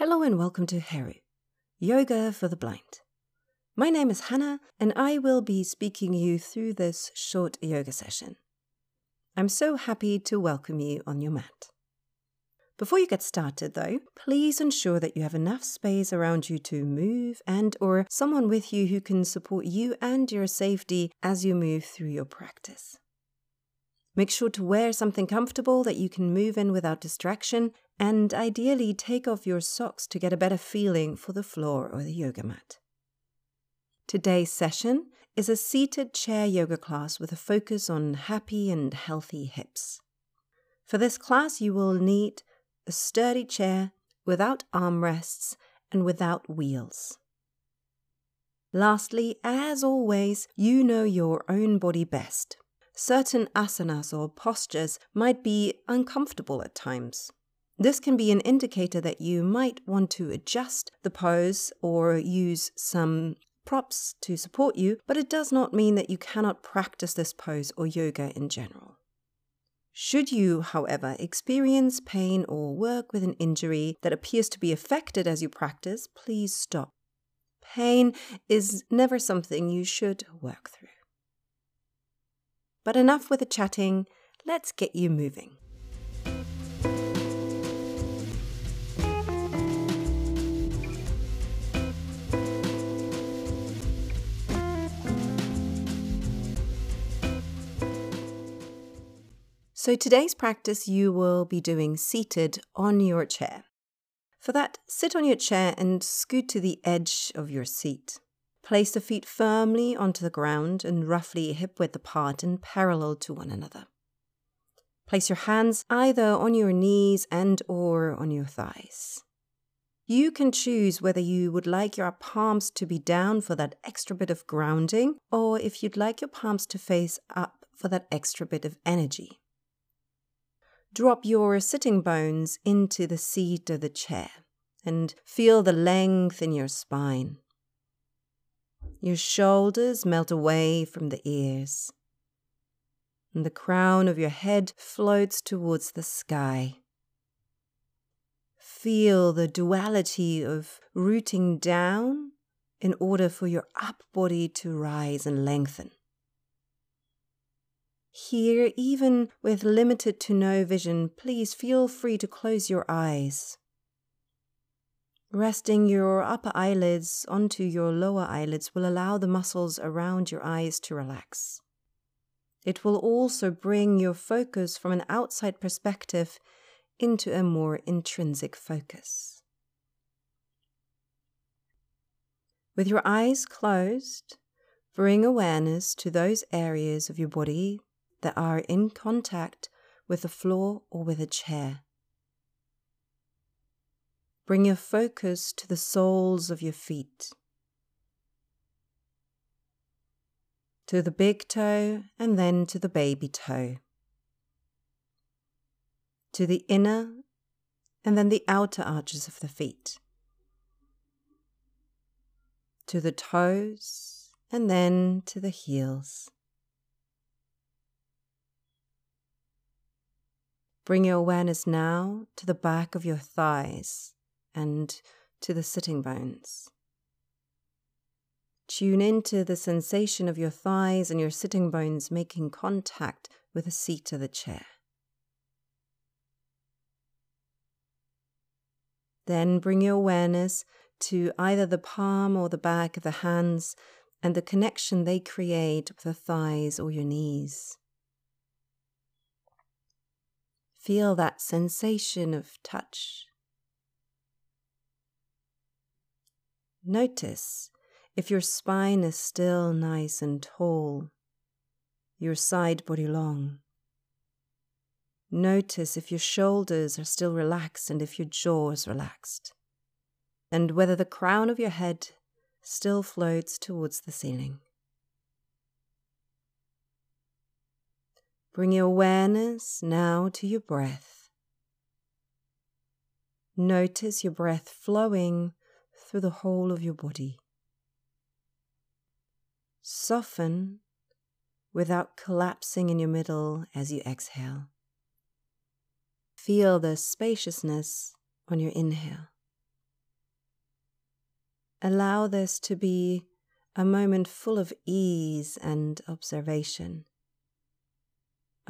Hello and welcome to Heru, Yoga for the Blind. My name is Hannah and I will be speaking you through this short yoga session. I'm so happy to welcome you on your mat. Before you get started though, please ensure that you have enough space around you to move and or someone with you who can support you and your safety as you move through your practice. Make sure to wear something comfortable that you can move in without distraction, and ideally take off your socks to get a better feeling for the floor or the yoga mat. Today's session is a seated chair yoga class with a focus on happy and healthy hips. For this class, you will need a sturdy chair without armrests and without wheels. Lastly, as always, you know your own body best certain asanas or postures might be uncomfortable at times. This can be an indicator that you might want to adjust the pose or use some props to support you, but it does not mean that you cannot practice this pose or yoga in general. Should you, however, experience pain or work with an injury that appears to be affected as you practice, please stop. Pain is never something you should work through. But enough with the chatting, let's get you moving. So, today's practice you will be doing seated on your chair. For that, sit on your chair and scoot to the edge of your seat. Place the feet firmly onto the ground and roughly hip width apart and parallel to one another. Place your hands either on your knees and or on your thighs. You can choose whether you would like your palms to be down for that extra bit of grounding or if you'd like your palms to face up for that extra bit of energy. Drop your sitting bones into the seat of the chair and feel the length in your spine. Your shoulders melt away from the ears. And the crown of your head floats towards the sky. Feel the duality of rooting down in order for your up body to rise and lengthen. Here, even with limited to no vision, please feel free to close your eyes. Resting your upper eyelids onto your lower eyelids will allow the muscles around your eyes to relax. It will also bring your focus from an outside perspective into a more intrinsic focus. With your eyes closed, bring awareness to those areas of your body that are in contact with the floor or with a chair. Bring your focus to the soles of your feet, to the big toe and then to the baby toe, to the inner and then the outer arches of the feet, to the toes and then to the heels. Bring your awareness now to the back of your thighs and to the sitting bones. Tune into the sensation of your thighs and your sitting bones making contact with the seat of the chair. Then bring your awareness to either the palm or the back of the hands and the connection they create with the thighs or your knees. Feel that sensation of touch Notice if your spine is still nice and tall, your side body long. Notice if your shoulders are still relaxed and if your jaw is relaxed, and whether the crown of your head still floats towards the ceiling. Bring your awareness now to your breath. Notice your breath flowing through the whole of your body. Soften without collapsing in your middle as you exhale. Feel the spaciousness on your inhale. allow this to be a moment full of ease and observation.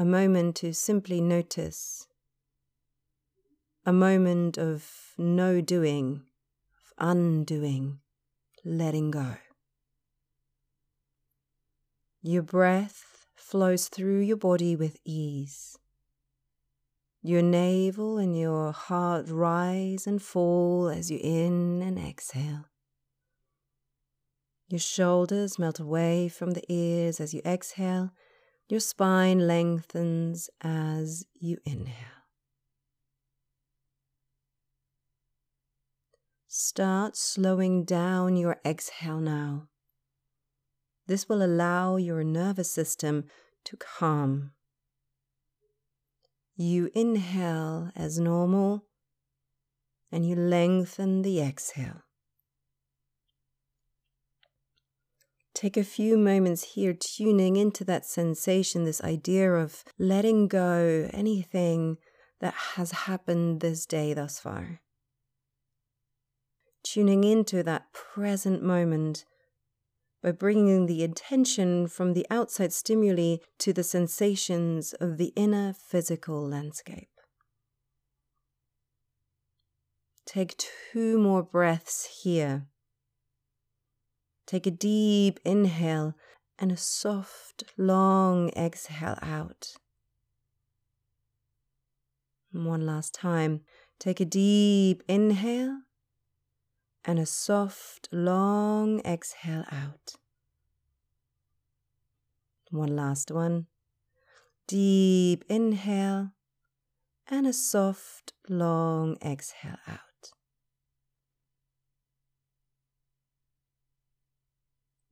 A moment to simply notice. A moment of no doing, of undoing, letting go. Your breath flows through your body with ease. Your navel and your heart rise and fall as you in and exhale. Your shoulders melt away from the ears as you exhale. Your spine lengthens as you inhale. Start slowing down your exhale now. This will allow your nervous system to calm you inhale as normal and you lengthen the exhale. Take a few moments here tuning into that sensation, this idea of letting go anything that has happened this day thus far. Tuning into that present moment by bringing the attention from the outside stimuli to the sensations of the inner physical landscape. Take two more breaths here. Take a deep inhale and a soft, long exhale out. One last time. Take a deep inhale and a soft, long exhale out. One last one. Deep inhale and a soft, long exhale out.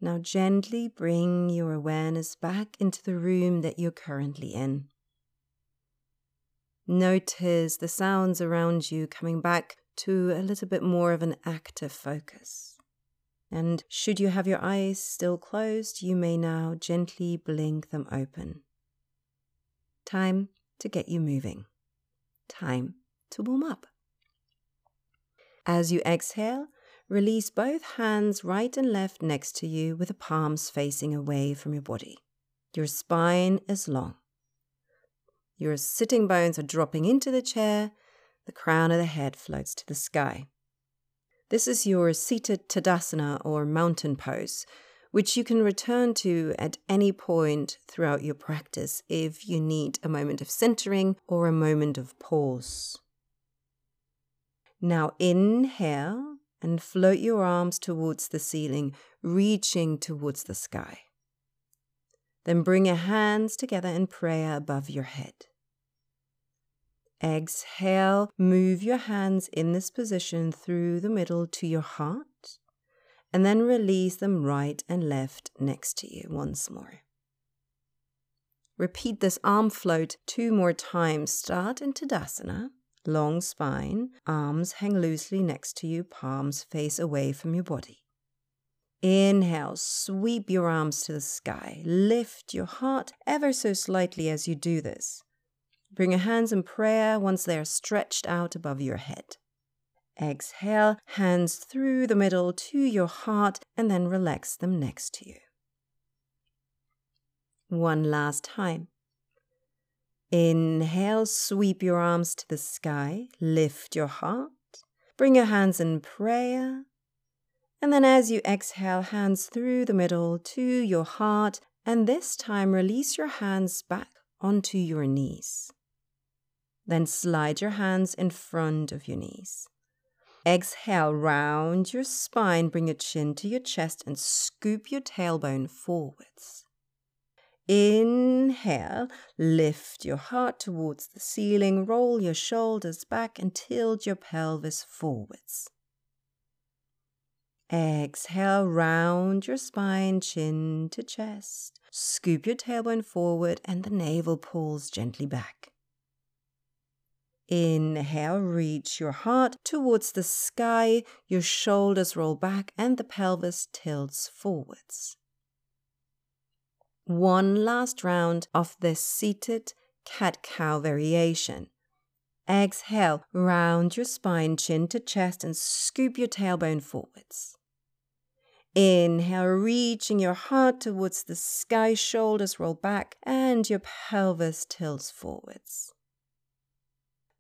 Now gently bring your awareness back into the room that you're currently in. Notice the sounds around you coming back to a little bit more of an active focus. And should you have your eyes still closed, you may now gently blink them open. Time to get you moving. Time to warm up. As you exhale, release both hands right and left next to you with the palms facing away from your body. Your spine is long. Your sitting bones are dropping into the chair the crown of the head floats to the sky. This is your seated Tadasana or mountain pose, which you can return to at any point throughout your practice if you need a moment of centering or a moment of pause. Now inhale and float your arms towards the ceiling, reaching towards the sky. Then bring your hands together in prayer above your head. Exhale, move your hands in this position through the middle to your heart, and then release them right and left next to you once more. Repeat this arm float two more times. Start in Tadasana, long spine, arms hang loosely next to you, palms face away from your body. Inhale, sweep your arms to the sky. Lift your heart ever so slightly as you do this. Bring your hands in prayer once they are stretched out above your head. Exhale, hands through the middle to your heart, and then relax them next to you. One last time. Inhale, sweep your arms to the sky, lift your heart, bring your hands in prayer, and then as you exhale, hands through the middle to your heart, and this time release your hands back onto your knees. Then slide your hands in front of your knees. Exhale, round your spine, bring your chin to your chest and scoop your tailbone forwards. Inhale, lift your heart towards the ceiling, roll your shoulders back and tilt your pelvis forwards. Exhale, round your spine, chin to chest. Scoop your tailbone forward and the navel pulls gently back. Inhale, reach your heart towards the sky, your shoulders roll back, and the pelvis tilts forwards. One last round of this seated cat cow variation. Exhale, round your spine, chin to chest, and scoop your tailbone forwards. Inhale, reaching your heart towards the sky, shoulders roll back, and your pelvis tilts forwards.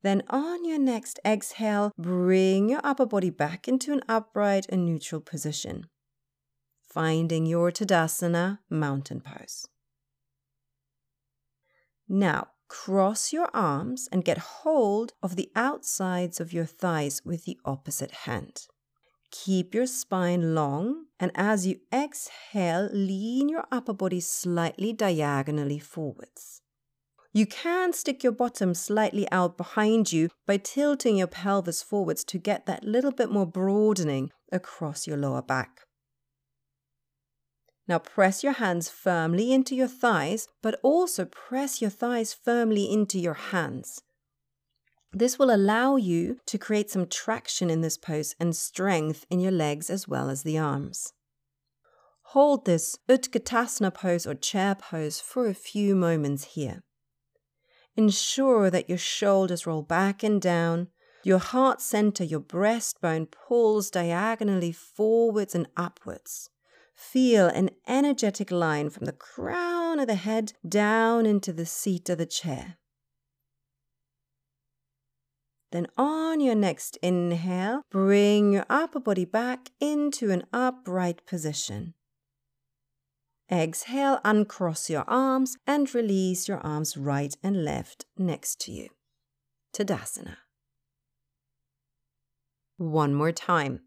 Then on your next exhale, bring your upper body back into an upright and neutral position, finding your Tadasana mountain pose. Now, cross your arms and get hold of the outsides of your thighs with the opposite hand. Keep your spine long, and as you exhale, lean your upper body slightly diagonally forwards. You can stick your bottom slightly out behind you by tilting your pelvis forwards to get that little bit more broadening across your lower back. Now press your hands firmly into your thighs, but also press your thighs firmly into your hands. This will allow you to create some traction in this pose and strength in your legs as well as the arms. Hold this Utkatasana pose or chair pose for a few moments here. Ensure that your shoulders roll back and down, your heart center, your breastbone pulls diagonally forwards and upwards. Feel an energetic line from the crown of the head down into the seat of the chair. Then on your next inhale, bring your upper body back into an upright position. Exhale, uncross your arms and release your arms right and left next to you. Tadasana. One more time.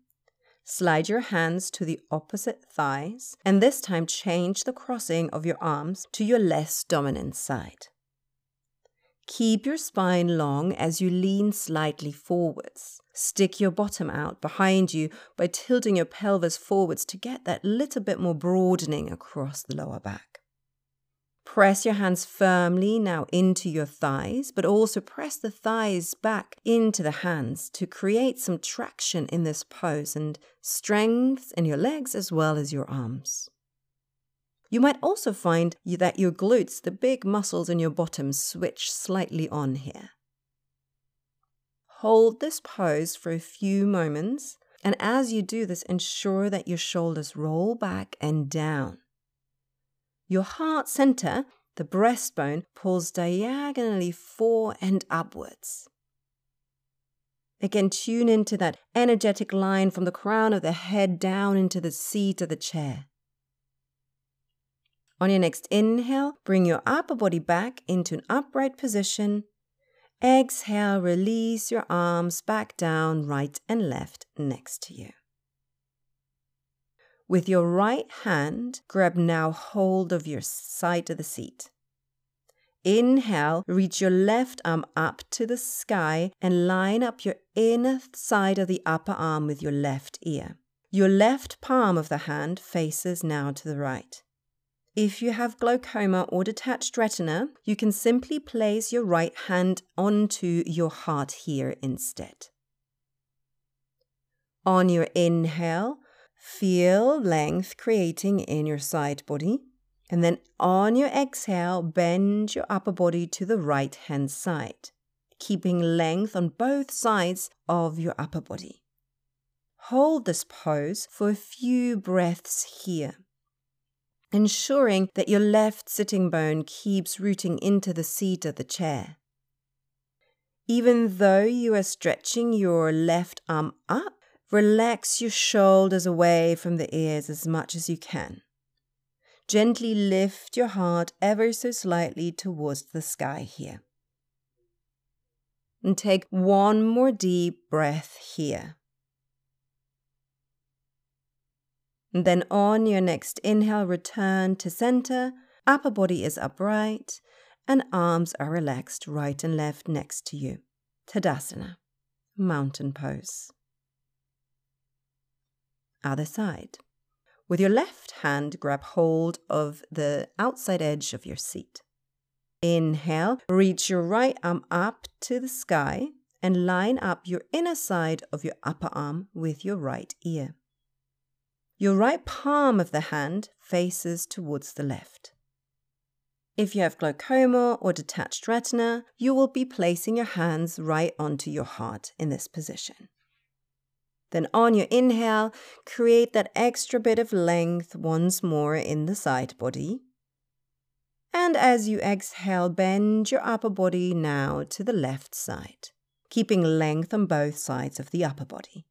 Slide your hands to the opposite thighs and this time change the crossing of your arms to your less dominant side. Keep your spine long as you lean slightly forwards. Stick your bottom out behind you by tilting your pelvis forwards to get that little bit more broadening across the lower back. Press your hands firmly now into your thighs, but also press the thighs back into the hands to create some traction in this pose and strength in your legs as well as your arms. You might also find that your glutes, the big muscles in your bottom, switch slightly on here. Hold this pose for a few moments, and as you do this, ensure that your shoulders roll back and down. Your heart center, the breastbone, pulls diagonally fore and upwards. Again, tune into that energetic line from the crown of the head down into the seat of the chair. On your next inhale, bring your upper body back into an upright position. Exhale, release your arms back down, right and left next to you. With your right hand, grab now hold of your side of the seat. Inhale, reach your left arm up to the sky and line up your inner side of the upper arm with your left ear. Your left palm of the hand faces now to the right. If you have glaucoma or detached retina, you can simply place your right hand onto your heart here instead. On your inhale, feel length creating in your side body. And then on your exhale, bend your upper body to the right hand side, keeping length on both sides of your upper body. Hold this pose for a few breaths here ensuring that your left sitting bone keeps rooting into the seat of the chair. Even though you are stretching your left arm up, relax your shoulders away from the ears as much as you can. Gently lift your heart ever so slightly towards the sky here. And take one more deep breath here. Then on your next inhale, return to center. Upper body is upright and arms are relaxed right and left next to you. Tadasana, mountain pose. Other side. With your left hand, grab hold of the outside edge of your seat. Inhale, reach your right arm up to the sky and line up your inner side of your upper arm with your right ear. Your right palm of the hand faces towards the left. If you have glaucoma or detached retina, you will be placing your hands right onto your heart in this position. Then on your inhale, create that extra bit of length once more in the side body. And as you exhale, bend your upper body now to the left side, keeping length on both sides of the upper body.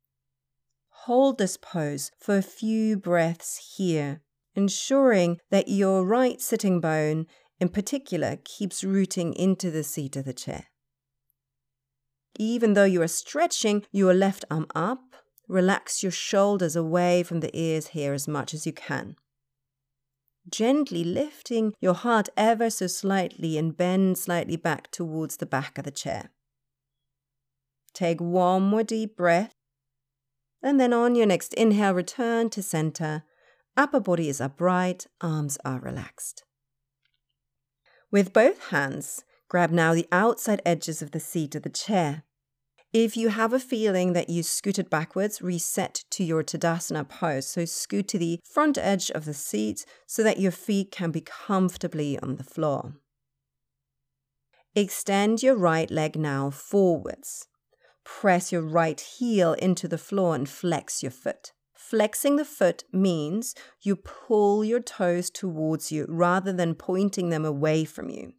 Hold this pose for a few breaths here, ensuring that your right sitting bone in particular keeps rooting into the seat of the chair. Even though you are stretching your left arm up, relax your shoulders away from the ears here as much as you can gently lifting your heart ever so slightly and bend slightly back towards the back of the chair. Take one more deep breath, and then on your next inhale, return to center. Upper body is upright, arms are relaxed. With both hands, grab now the outside edges of the seat of the chair. If you have a feeling that you scooted backwards, reset to your Tadasana pose. So scoot to the front edge of the seat so that your feet can be comfortably on the floor. Extend your right leg now forwards. Press your right heel into the floor and flex your foot. Flexing the foot means you pull your toes towards you rather than pointing them away from you.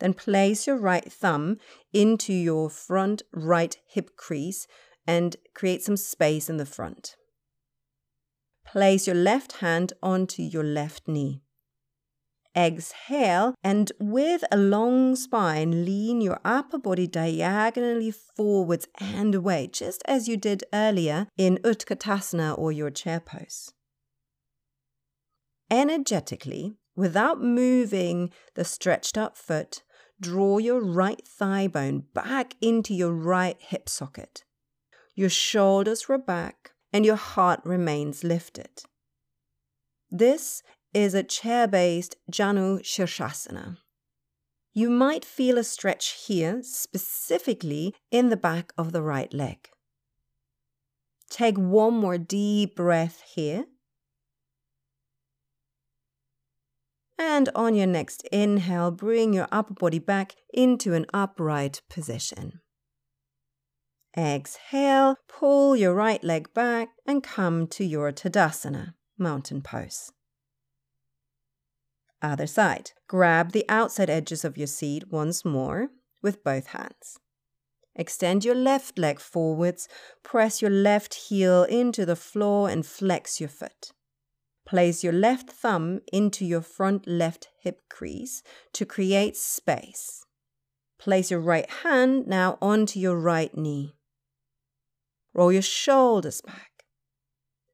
Then place your right thumb into your front right hip crease and create some space in the front. Place your left hand onto your left knee. Exhale, and with a long spine, lean your upper body diagonally forwards and away, just as you did earlier in Utkatasana or your chair pose. Energetically, without moving the stretched up foot, draw your right thigh bone back into your right hip socket. Your shoulders roll back and your heart remains lifted. This is a chair based Janu Shirshasana. You might feel a stretch here, specifically in the back of the right leg. Take one more deep breath here. And on your next inhale, bring your upper body back into an upright position. Exhale, pull your right leg back and come to your Tadasana, mountain pose. Other side. Grab the outside edges of your seat once more with both hands. Extend your left leg forwards, press your left heel into the floor and flex your foot. Place your left thumb into your front left hip crease to create space. Place your right hand now onto your right knee. Roll your shoulders back.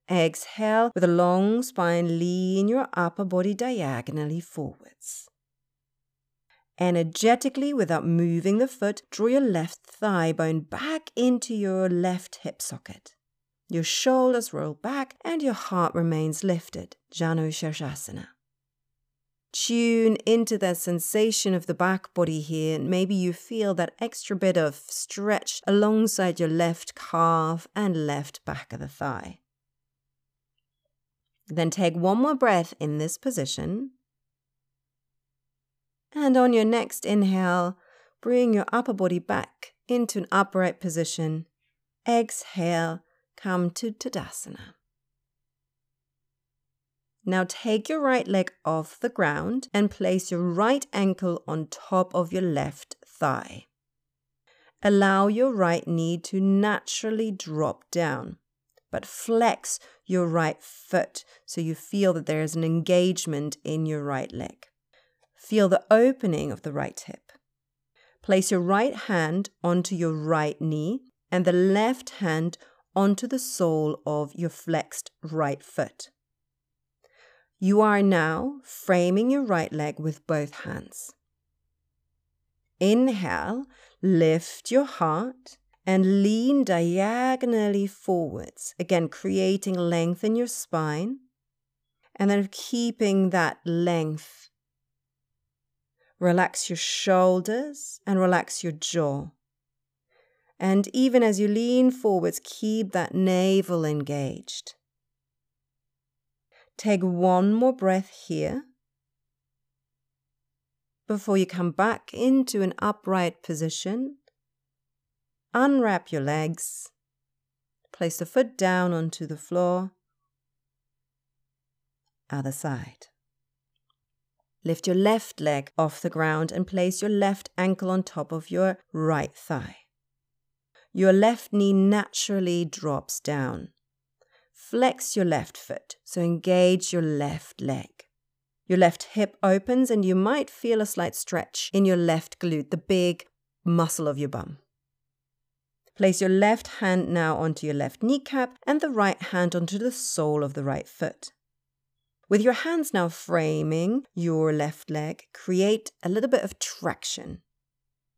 Exhale with a long spine, lean your upper body diagonally forwards. Energetically, without moving the foot, draw your left thigh bone back into your left hip socket. Your shoulders roll back and your heart remains lifted. Janu Shirshasana. Tune into that sensation of the back body here, and maybe you feel that extra bit of stretch alongside your left calf and left back of the thigh. Then take one more breath in this position. And on your next inhale, bring your upper body back into an upright position. Exhale come to Tadasana. Now take your right leg off the ground and place your right ankle on top of your left thigh. Allow your right knee to naturally drop down, but flex your right foot so you feel that there is an engagement in your right leg. Feel the opening of the right hip. Place your right hand onto your right knee and the left hand onto the sole of your flexed right foot. You are now framing your right leg with both hands. Inhale, lift your heart and lean diagonally forwards, again creating length in your spine, and then keeping that length. Relax your shoulders and relax your jaw. And even as you lean forwards, keep that navel engaged. Take one more breath here before you come back into an upright position. Unwrap your legs place the foot down onto the floor. Other side. Lift your left leg off the ground and place your left ankle on top of your right thigh. Your left knee naturally drops down. Flex your left foot, so engage your left leg. Your left hip opens, and you might feel a slight stretch in your left glute, the big muscle of your bum. Place your left hand now onto your left kneecap and the right hand onto the sole of the right foot. With your hands now framing your left leg, create a little bit of traction.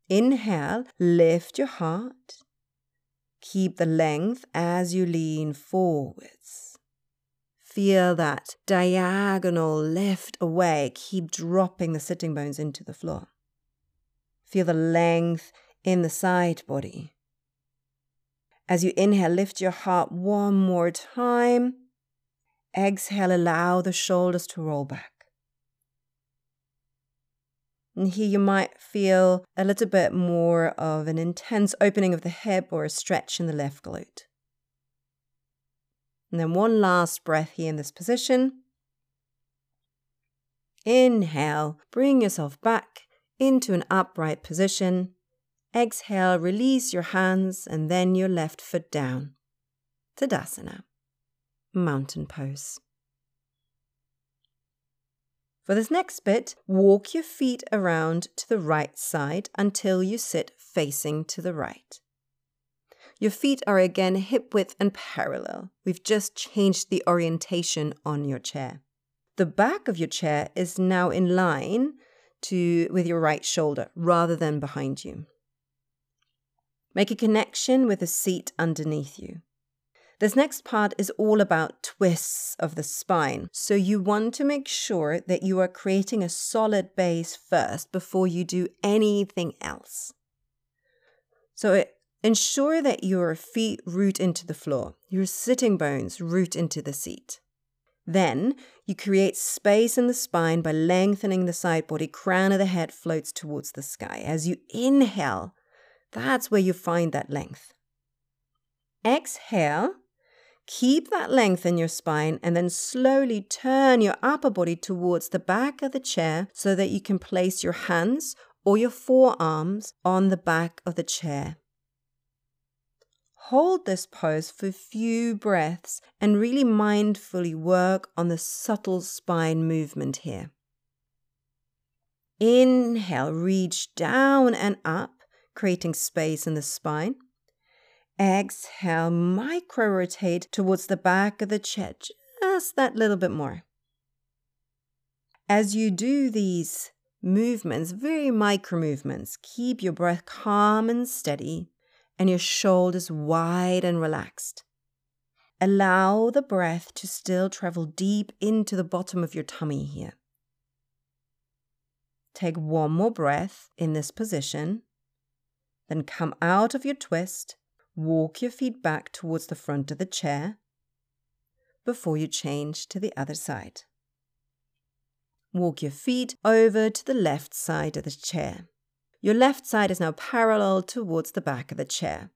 Inhale, lift your heart. Keep the length as you lean forwards. Feel that diagonal lift away. Keep dropping the sitting bones into the floor. Feel the length in the side body. As you inhale, lift your heart one more time. Exhale, allow the shoulders to roll back. And here you might feel a little bit more of an intense opening of the hip or a stretch in the left glute. And then one last breath here in this position. Inhale, bring yourself back into an upright position. Exhale, release your hands and then your left foot down. Tadasana, mountain pose. For this next bit, walk your feet around to the right side until you sit facing to the right. Your feet are again hip width and parallel. We've just changed the orientation on your chair. The back of your chair is now in line to with your right shoulder rather than behind you. Make a connection with the seat underneath you. This next part is all about twists of the spine. So you want to make sure that you are creating a solid base first before you do anything else. So ensure that your feet root into the floor, your sitting bones root into the seat. Then you create space in the spine by lengthening the side body, crown of the head floats towards the sky. As you inhale, that's where you find that length. Exhale, keep that length in your spine, and then slowly turn your upper body towards the back of the chair so that you can place your hands or your forearms on the back of the chair. Hold this pose for a few breaths and really mindfully work on the subtle spine movement here. Inhale, reach down and up creating space in the spine. Exhale, micro rotate towards the back of the chest, just that little bit more. As you do these movements, very micro movements, keep your breath calm and steady and your shoulders wide and relaxed. Allow the breath to still travel deep into the bottom of your tummy here. Take one more breath in this position. Then come out of your twist, walk your feet back towards the front of the chair before you change to the other side. Walk your feet over to the left side of the chair. Your left side is now parallel towards the back of the chair.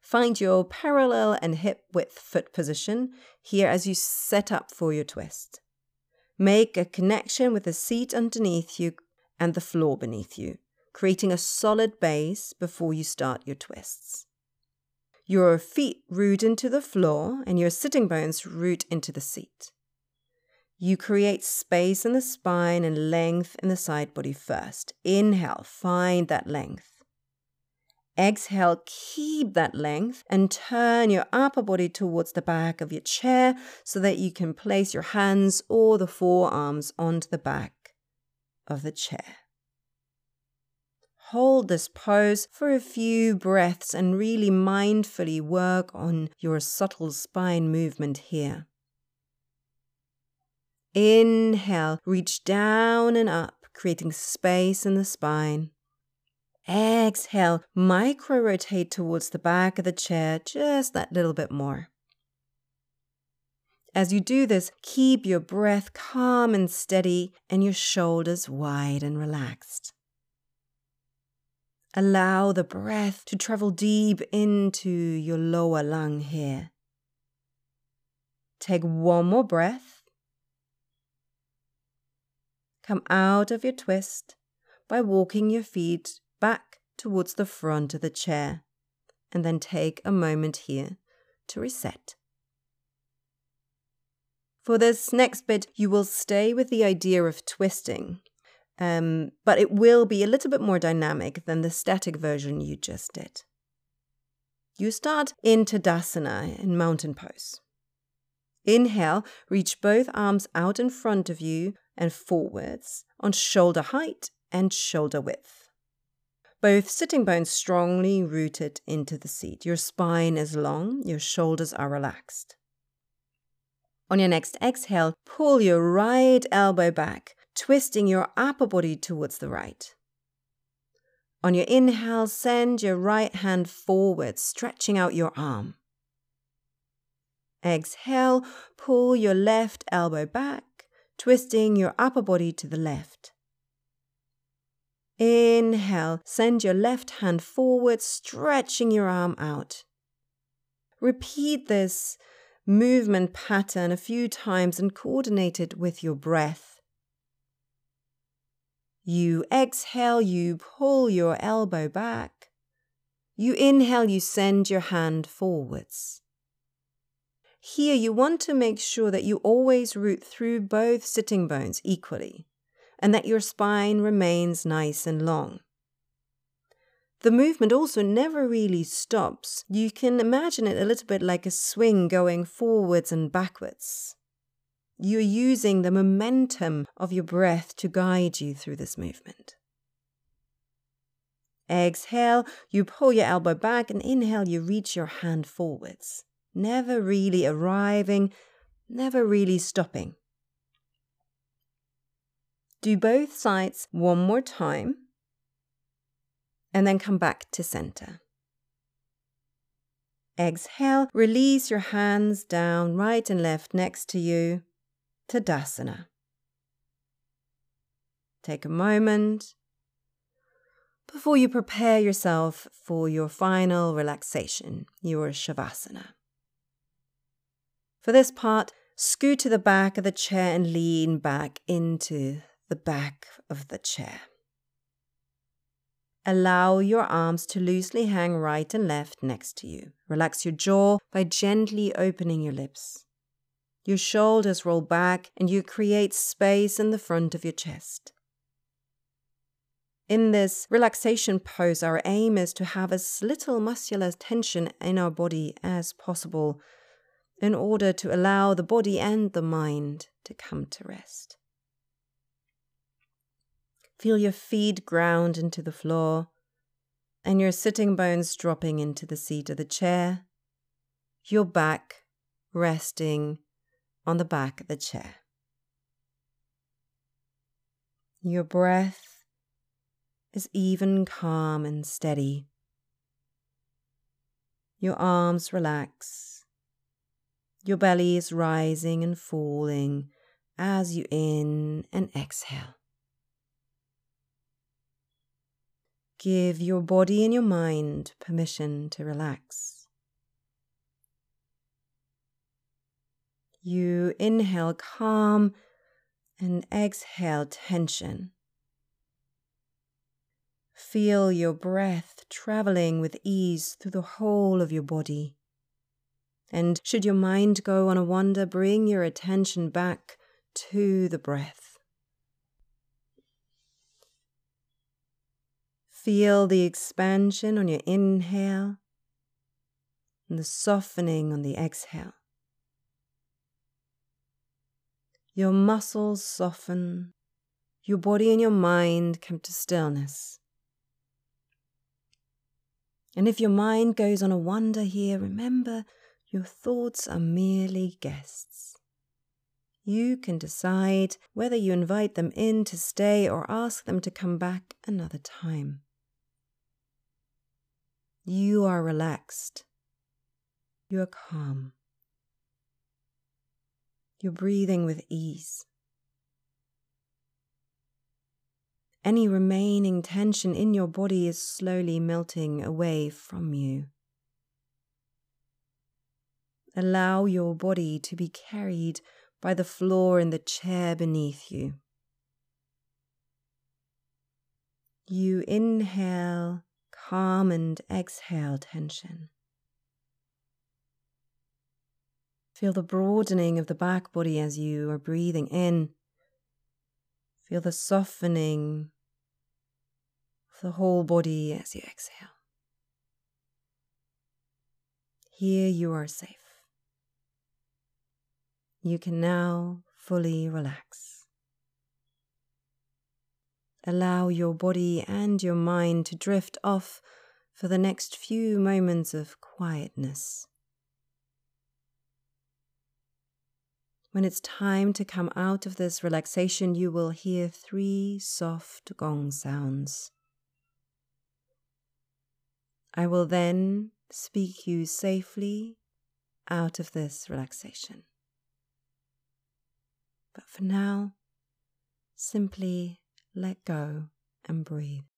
Find your parallel and hip width foot position here as you set up for your twist. Make a connection with the seat underneath you and the floor beneath you creating a solid base before you start your twists. Your feet root into the floor and your sitting bones root into the seat. You create space in the spine and length in the side body first. Inhale, find that length. Exhale, keep that length and turn your upper body towards the back of your chair so that you can place your hands or the forearms onto the back of the chair. Hold this pose for a few breaths and really mindfully work on your subtle spine movement here. Inhale, reach down and up, creating space in the spine. Exhale, micro rotate towards the back of the chair just that little bit more. As you do this, keep your breath calm and steady and your shoulders wide and relaxed. Allow the breath to travel deep into your lower lung here. Take one more breath. Come out of your twist by walking your feet back towards the front of the chair, and then take a moment here to reset. For this next bit, you will stay with the idea of twisting, um, but it will be a little bit more dynamic than the static version you just did. You start in Tadasana in mountain pose. Inhale, reach both arms out in front of you and forwards on shoulder height and shoulder width. Both sitting bones strongly rooted into the seat. Your spine is long, your shoulders are relaxed. On your next exhale, pull your right elbow back, twisting your upper body towards the right. On your inhale, send your right hand forward, stretching out your arm. Exhale, pull your left elbow back, twisting your upper body to the left. Inhale, send your left hand forward, stretching your arm out. Repeat this movement pattern a few times and coordinate it with your breath. You exhale, you pull your elbow back. You inhale, you send your hand forwards. Here, you want to make sure that you always root through both sitting bones equally and that your spine remains nice and long. The movement also never really stops. You can imagine it a little bit like a swing going forwards and backwards. You're using the momentum of your breath to guide you through this movement. Exhale, you pull your elbow back, and inhale, you reach your hand forwards, never really arriving, never really stopping. Do both sides one more time and then come back to center. Exhale, release your hands down right and left next to you, Tadasana. Take a moment before you prepare yourself for your final relaxation, your Shavasana. For this part, scoot to the back of the chair and lean back into the back of the chair. Allow your arms to loosely hang right and left next to you. Relax your jaw by gently opening your lips. Your shoulders roll back and you create space in the front of your chest. In this relaxation pose, our aim is to have as little muscular tension in our body as possible in order to allow the body and the mind to come to rest. Feel your feet ground into the floor and your sitting bones dropping into the seat of the chair, your back resting on the back of the chair. Your breath is even calm and steady. Your arms relax. Your belly is rising and falling as you in and exhale. Give your body and your mind permission to relax. You inhale calm and exhale tension. Feel your breath traveling with ease through the whole of your body. And should your mind go on a wander, bring your attention back to the breath. Feel the expansion on your inhale and the softening on the exhale. Your muscles soften, your body and your mind come to stillness. And if your mind goes on a wander here, remember your thoughts are merely guests. You can decide whether you invite them in to stay or ask them to come back another time. You are relaxed. You are calm. You're breathing with ease. any remaining tension in your body is slowly melting away from you. Allow your body to be carried by the floor in the chair beneath you. You inhale calm and exhale tension. Feel the broadening of the back body as you are breathing in. Feel the softening of the whole body as you exhale. Here you are safe. You can now fully relax. Allow your body and your mind to drift off for the next few moments of quietness. When it's time to come out of this relaxation, you will hear three soft gong sounds. I will then speak you safely out of this relaxation. But for now, simply let go and breathe.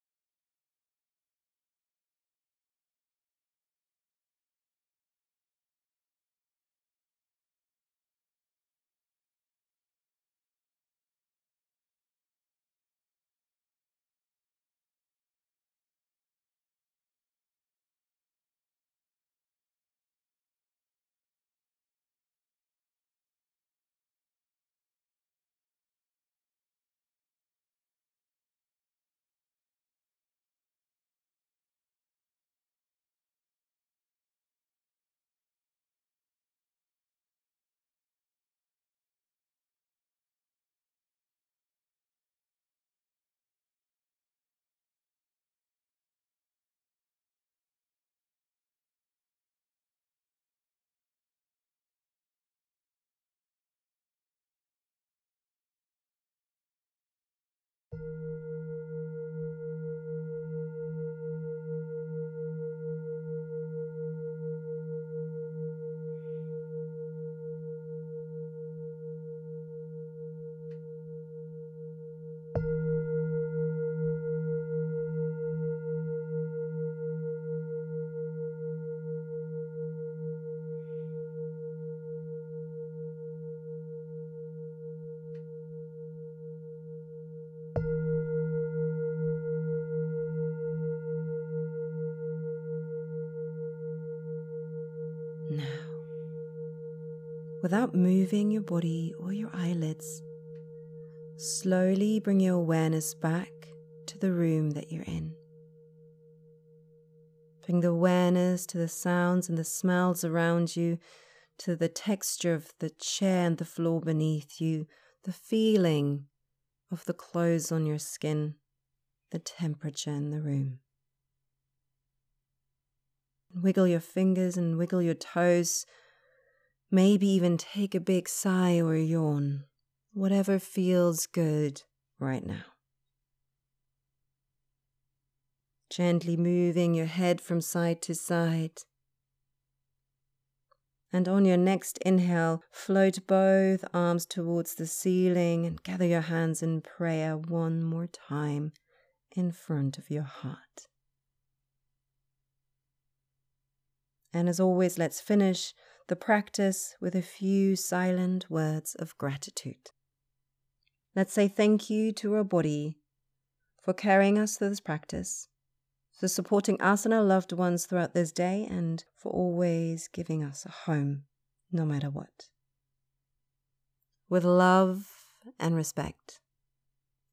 Now, without moving your body or your eyelids, slowly bring your awareness back to the room that you're in. Bring the awareness to the sounds and the smells around you, to the texture of the chair and the floor beneath you, the feeling of the clothes on your skin, the temperature in the room. Wiggle your fingers and wiggle your toes. Maybe even take a big sigh or yawn. Whatever feels good right now. Gently moving your head from side to side. And on your next inhale, float both arms towards the ceiling and gather your hands in prayer one more time in front of your heart. And as always, let's finish the practice with a few silent words of gratitude. Let's say thank you to our body for carrying us through this practice, for supporting us and our loved ones throughout this day, and for always giving us a home, no matter what. With love and respect,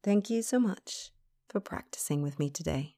thank you so much for practicing with me today.